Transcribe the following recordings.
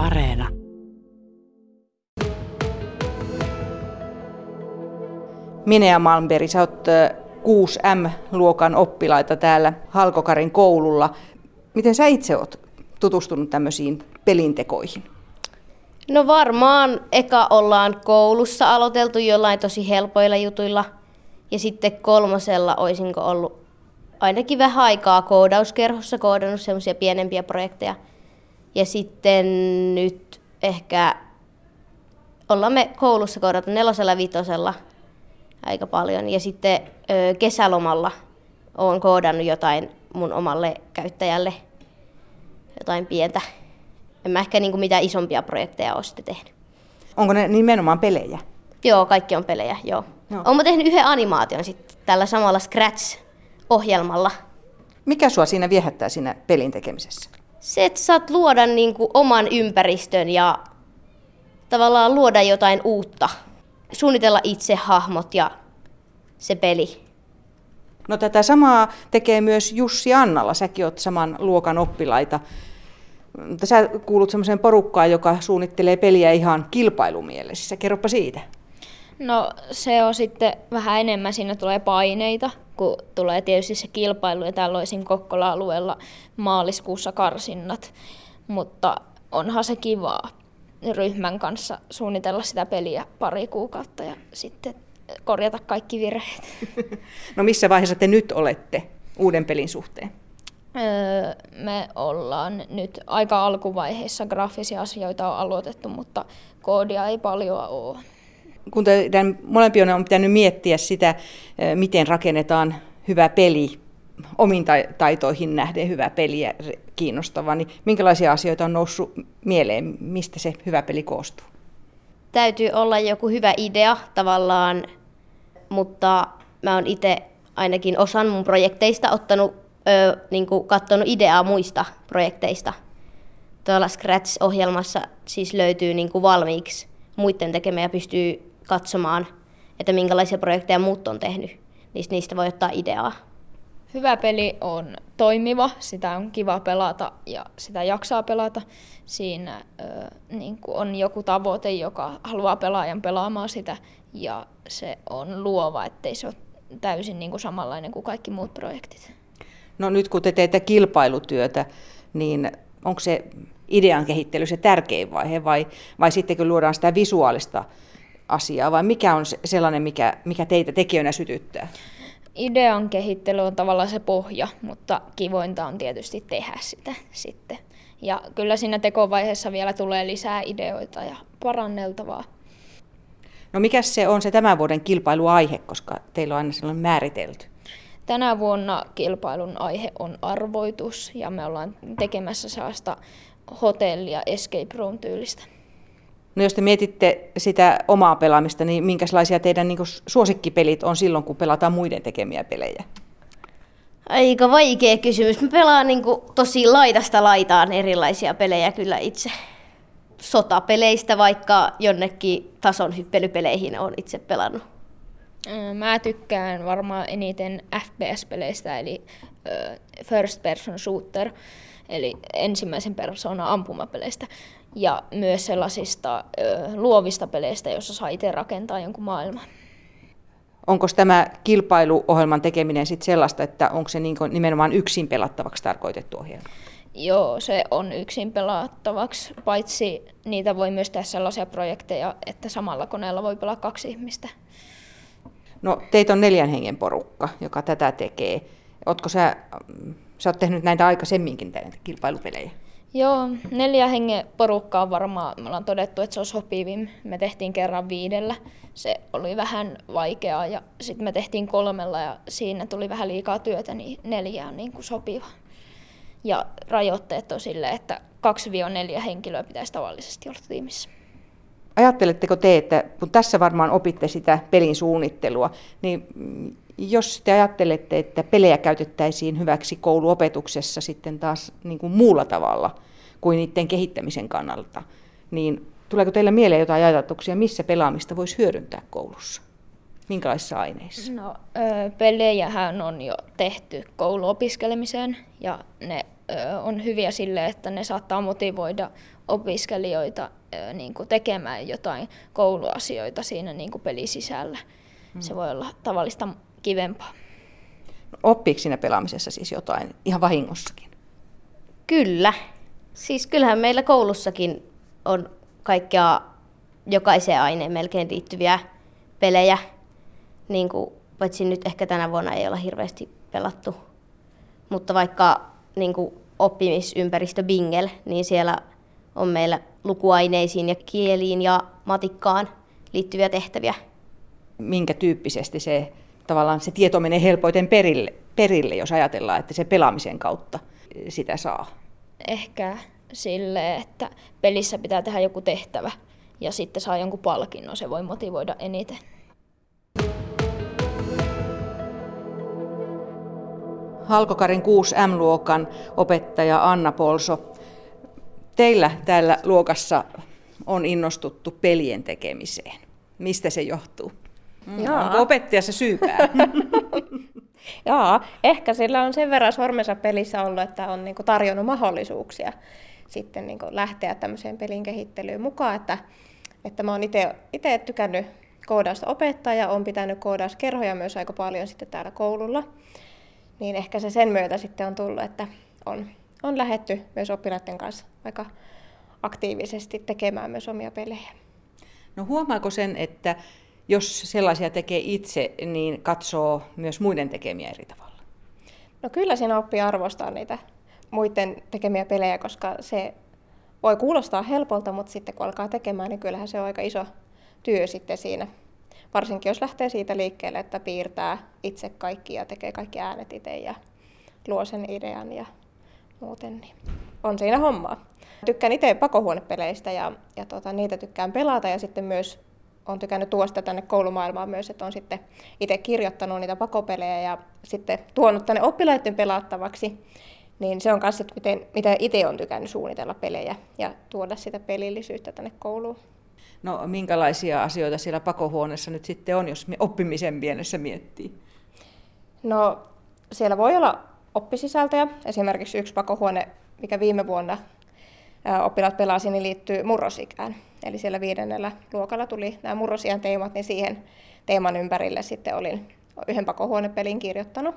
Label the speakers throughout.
Speaker 1: Areena.
Speaker 2: Minea Malmberg, sä oot 6M-luokan oppilaita täällä Halkokarin koululla. Miten sä itse oot tutustunut tämmöisiin pelintekoihin?
Speaker 3: No varmaan eka ollaan koulussa aloiteltu jollain tosi helpoilla jutuilla. Ja sitten kolmosella olisinko ollut ainakin vähän aikaa koodauskerhossa koodannut semmoisia pienempiä projekteja. Ja sitten nyt ehkä ollaan me koulussa koodattu nelosella vitosella aika paljon. Ja sitten ö, kesälomalla olen koodannut jotain mun omalle käyttäjälle, jotain pientä. En mä ehkä niin kuin mitään isompia projekteja ole sitten tehnyt.
Speaker 2: Onko ne nimenomaan pelejä?
Speaker 3: Joo, kaikki on pelejä, joo.
Speaker 2: Joo.
Speaker 3: Olen tehnyt yhden animaation sitten tällä samalla Scratch-ohjelmalla.
Speaker 2: Mikä sua siinä viehättää siinä pelin tekemisessä?
Speaker 3: Se, että saat luoda niin kuin oman ympäristön ja tavallaan luoda jotain uutta. Suunnitella itse hahmot ja se peli.
Speaker 2: No tätä samaa tekee myös Jussi Annalla, säkin oot saman luokan oppilaita. Mutta sä kuulut semmoiseen porukkaan, joka suunnittelee peliä ihan kilpailumielessä. Kerropa siitä.
Speaker 4: No se on sitten vähän enemmän, siinä tulee paineita, kun tulee tietysti se kilpailu ja täällä olisin Kokkola-alueella maaliskuussa karsinnat, mutta onhan se kivaa ryhmän kanssa suunnitella sitä peliä pari kuukautta ja sitten korjata kaikki virheet.
Speaker 2: No missä vaiheessa te nyt olette uuden pelin suhteen?
Speaker 4: Öö, Me ollaan nyt aika alkuvaiheessa, graafisia asioita on aloitettu, mutta koodia ei paljon ole.
Speaker 2: Kun teidän molempien on pitänyt miettiä sitä, eh, miten rakennetaan hyvä peli, omiin tai- taitoihin nähden hyvä peli ja kiinnostava, niin minkälaisia asioita on noussut mieleen, mistä se hyvä peli koostuu?
Speaker 3: Täytyy olla joku hyvä idea tavallaan, mutta mä oon itse ainakin osan mun projekteista ottanut, ö, niin katsonut ideaa muista projekteista. Tuolla Scratch-ohjelmassa siis löytyy niin valmiiksi muiden tekemään ja pystyy katsomaan, että minkälaisia projekteja muut on tehnyt. Niistä, niistä voi ottaa ideaa.
Speaker 4: Hyvä peli on toimiva, sitä on kiva pelata ja sitä jaksaa pelata. Siinä ö, niin on joku tavoite, joka haluaa pelaajan pelaamaan sitä ja se on luova, ettei se ole täysin niin kuin samanlainen kuin kaikki muut projektit.
Speaker 2: No nyt kun te teette kilpailutyötä, niin onko se idean kehittely se tärkein vaihe vai, vai sitten kun luodaan sitä visuaalista asiaa vai mikä on se- sellainen, mikä, mikä teitä tekijöinä sytyttää?
Speaker 4: Idean kehittely on tavallaan se pohja, mutta kivointa on tietysti tehdä sitä sitten. Ja kyllä siinä tekovaiheessa vielä tulee lisää ideoita ja paranneltavaa.
Speaker 2: No mikä se on se tämän vuoden kilpailuaihe, koska teillä on aina sellainen määritelty?
Speaker 4: Tänä vuonna kilpailun aihe on arvoitus ja me ollaan tekemässä sellaista hotellia escape room tyylistä.
Speaker 2: No jos te mietitte sitä omaa pelaamista, niin minkälaisia teidän niin suosikkipelit on silloin, kun pelataan muiden tekemiä pelejä?
Speaker 3: Aika vaikea kysymys. Mä pelaan niin kuin tosi laidasta laitaan erilaisia pelejä kyllä itse. Sotapeleistä vaikka jonnekin tason hyppelypeleihin on itse pelannut.
Speaker 4: Mä tykkään varmaan eniten FPS-peleistä, eli first person shooter, eli ensimmäisen persoonan ampumapeleistä. Ja myös sellaisista ö, luovista peleistä, joissa saa itse rakentaa jonkun maailman.
Speaker 2: Onko tämä kilpailuohjelman tekeminen sit sellaista, että onko se niin nimenomaan yksin pelattavaksi tarkoitettu ohjelma?
Speaker 4: Joo, se on yksin pelattavaksi, paitsi niitä voi myös tehdä sellaisia projekteja, että samalla koneella voi pelaa kaksi ihmistä.
Speaker 2: No teitä on neljän hengen porukka, joka tätä tekee. Ootko sä, mm, sä oot tehnyt näitä aikaisemminkin näitä kilpailupelejä?
Speaker 4: Joo, neljä hengen porukkaa on varmaan, me ollaan todettu, että se on sopivin. Me tehtiin kerran viidellä, se oli vähän vaikeaa ja sitten me tehtiin kolmella ja siinä tuli vähän liikaa työtä, niin neljä on niin kuin sopiva. Ja rajoitteet on silleen, että 2-4 henkilöä pitäisi tavallisesti olla tiimissä.
Speaker 2: Ajatteletteko te, että kun tässä varmaan opitte sitä pelin suunnittelua, niin jos te ajattelette, että pelejä käytettäisiin hyväksi kouluopetuksessa sitten taas niin kuin muulla tavalla kuin niiden kehittämisen kannalta, niin tuleeko teillä mieleen jotain ajatuksia, missä pelaamista voisi hyödyntää koulussa? Minkälaisissa aineissa?
Speaker 4: No, pelejähän on jo tehty kouluopiskelemiseen ja ne on hyviä sille, että ne saattaa motivoida opiskelijoita niin kuin tekemään jotain kouluasioita siinä niin kuin pelisisällä. Hmm. Se voi olla tavallista kivempaa.
Speaker 2: Oppiiko siinä pelaamisessa siis jotain ihan vahingossakin?
Speaker 3: Kyllä. Siis kyllähän meillä koulussakin on kaikkea jokaiseen aineen melkein liittyviä pelejä. Niin kuin, paitsi nyt ehkä tänä vuonna ei olla hirveästi pelattu. Mutta vaikka niin kuin oppimisympäristö Bingel, niin siellä on meillä lukuaineisiin ja kieliin ja matikkaan liittyviä tehtäviä.
Speaker 2: Minkä tyyppisesti se tavallaan se tieto menee helpoiten perille, perille, jos ajatellaan, että se pelaamisen kautta sitä saa?
Speaker 4: Ehkä sille, että pelissä pitää tehdä joku tehtävä ja sitten saa jonkun palkinnon, se voi motivoida eniten.
Speaker 2: Halkokarin 6 M-luokan opettaja Anna Polso. Teillä täällä luokassa on innostuttu pelien tekemiseen. Mistä se johtuu? Mm, Jaa. Onko opettajassa syypää?
Speaker 1: Joo, ehkä sillä on sen verran sormensa pelissä ollut, että on niinku tarjonnut mahdollisuuksia sitten niinku lähteä tämmöiseen pelin kehittelyyn mukaan, että, että mä oon itse tykännyt koodausta opettaa ja on pitänyt koodauskerhoja myös aika paljon sitten täällä koululla. Niin ehkä se sen myötä sitten on tullut, että on, on lähetty myös oppilaiden kanssa aika aktiivisesti tekemään myös omia pelejä.
Speaker 2: No huomaako sen, että jos sellaisia tekee itse, niin katsoo myös muiden tekemiä eri tavalla?
Speaker 1: No kyllä siinä oppii arvostaa niitä muiden tekemiä pelejä, koska se voi kuulostaa helpolta, mutta sitten kun alkaa tekemään, niin kyllähän se on aika iso työ sitten siinä. Varsinkin jos lähtee siitä liikkeelle, että piirtää itse kaikki ja tekee kaikki äänet itse ja luo sen idean ja muuten, niin on siinä hommaa. Tykkään itse pakohuonepeleistä ja, ja tota, niitä tykkään pelata ja sitten myös on tykännyt tuosta tänne koulumaailmaan myös, että on sitten itse kirjoittanut niitä pakopelejä ja sitten tuonut tänne oppilaiden pelattavaksi. Niin se on myös, että miten, mitä itse on tykännyt suunnitella pelejä ja tuoda sitä pelillisyyttä tänne kouluun.
Speaker 2: No minkälaisia asioita siellä pakohuoneessa nyt sitten on, jos oppimisen mielessä miettii?
Speaker 1: No siellä voi olla oppisisältöjä. Esimerkiksi yksi pakohuone, mikä viime vuonna oppilaat pelasi, niin liittyy murrosikään. Eli siellä viidennellä luokalla tuli nämä murrosiän teemat, niin siihen teeman ympärille sitten olin yhden pakohuonepelin kirjoittanut.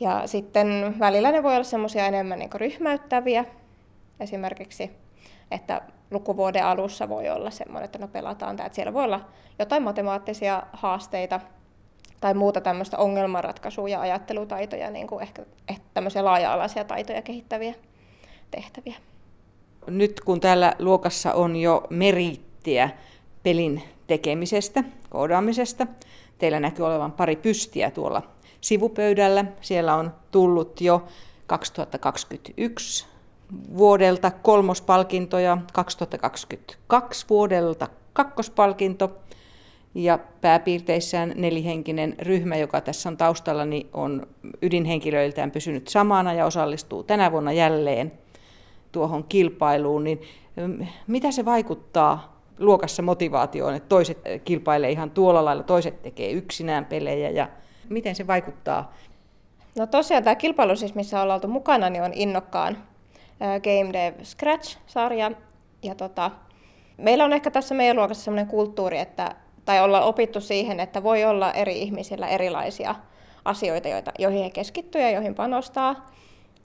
Speaker 1: Ja sitten välillä ne voi olla semmoisia enemmän niin ryhmäyttäviä. Esimerkiksi, että lukuvuoden alussa voi olla semmoinen, että no pelataan tämä, että siellä voi olla jotain matemaattisia haasteita tai muuta tämmöistä ongelmanratkaisua ja ajattelutaitoja, niin kuin ehkä, ehkä tämmöisiä laaja-alaisia taitoja kehittäviä tehtäviä
Speaker 2: nyt kun täällä luokassa on jo meriittiä pelin tekemisestä, koodaamisesta, teillä näkyy olevan pari pystiä tuolla sivupöydällä. Siellä on tullut jo 2021 vuodelta kolmospalkinto ja 2022 vuodelta kakkospalkinto. Ja pääpiirteissään nelihenkinen ryhmä, joka tässä on taustalla, niin on ydinhenkilöiltään pysynyt samana ja osallistuu tänä vuonna jälleen tuohon kilpailuun, niin mitä se vaikuttaa luokassa motivaatioon, että toiset kilpailee ihan tuolla lailla, toiset tekee yksinään pelejä ja miten se vaikuttaa?
Speaker 1: No tosiaan tämä kilpailu siis, missä ollaan oltu mukana, niin on innokkaan Game Dev Scratch-sarja. Ja tota, meillä on ehkä tässä meidän luokassa sellainen kulttuuri, että, tai ollaan opittu siihen, että voi olla eri ihmisillä erilaisia asioita, joita, joihin he keskittyy ja joihin panostaa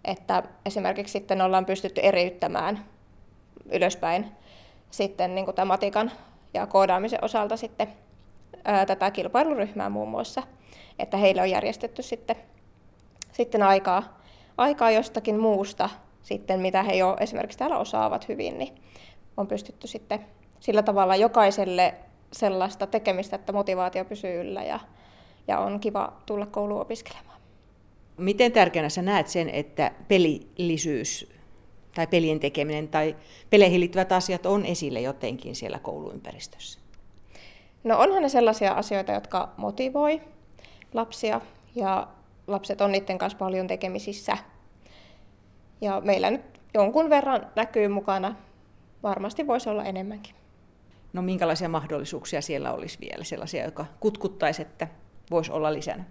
Speaker 1: että esimerkiksi sitten ollaan pystytty eriyttämään ylöspäin sitten niin kuin tämän matikan ja koodaamisen osalta sitten ää, tätä kilpailuryhmää muun muassa, että heille on järjestetty sitten, sitten aikaa, aikaa jostakin muusta, sitten, mitä he jo esimerkiksi täällä osaavat hyvin, niin on pystytty sitten sillä tavalla jokaiselle sellaista tekemistä, että motivaatio pysyy yllä ja, ja on kiva tulla kouluun opiskelemaan.
Speaker 2: Miten tärkeänä sä näet sen, että pelillisyys tai pelien tekeminen tai peleihin liittyvät asiat on esille jotenkin siellä kouluympäristössä?
Speaker 1: No onhan ne sellaisia asioita, jotka motivoi lapsia ja lapset on niiden kanssa paljon tekemisissä. Ja meillä nyt jonkun verran näkyy mukana, varmasti voisi olla enemmänkin.
Speaker 2: No minkälaisia mahdollisuuksia siellä olisi vielä, sellaisia, jotka kutkuttaisi, että voisi olla lisänä?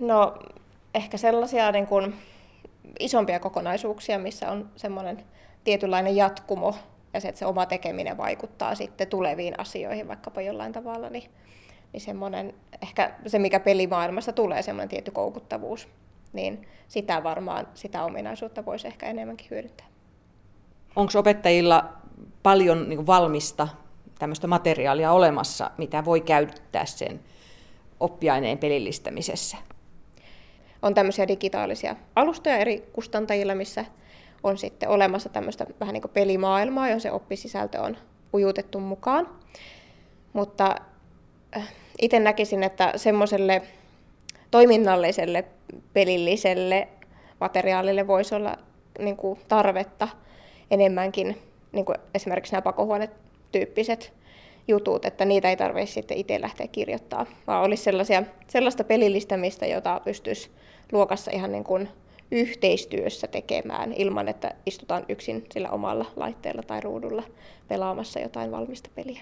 Speaker 1: No ehkä sellaisia niin kuin isompia kokonaisuuksia, missä on semmoinen tietynlainen jatkumo ja se, että se oma tekeminen vaikuttaa sitten tuleviin asioihin vaikkapa jollain tavalla, niin, niin semmoinen, ehkä se mikä pelimaailmassa tulee, semmoinen tietty koukuttavuus, niin sitä varmaan, sitä ominaisuutta voisi ehkä enemmänkin hyödyntää.
Speaker 2: Onko opettajilla paljon niin valmista tämmöistä materiaalia olemassa, mitä voi käyttää sen oppiaineen pelillistämisessä?
Speaker 1: On tämmöisiä digitaalisia alustoja eri kustantajilla, missä on sitten olemassa tämmöistä vähän niin kuin pelimaailmaa, johon se oppisisältö on ujutettu mukaan. Mutta äh, itse näkisin, että semmoiselle toiminnalliselle pelilliselle materiaalille voisi olla niin kuin tarvetta enemmänkin, niin kuin esimerkiksi nämä pakohuonetyyppiset jutut, että niitä ei tarvitse sitten itse lähteä kirjoittaa, vaan olisi sellaisia, sellaista pelillistämistä, jota pystyisi luokassa ihan niin kuin yhteistyössä tekemään ilman, että istutaan yksin sillä omalla laitteella tai ruudulla pelaamassa jotain valmista peliä.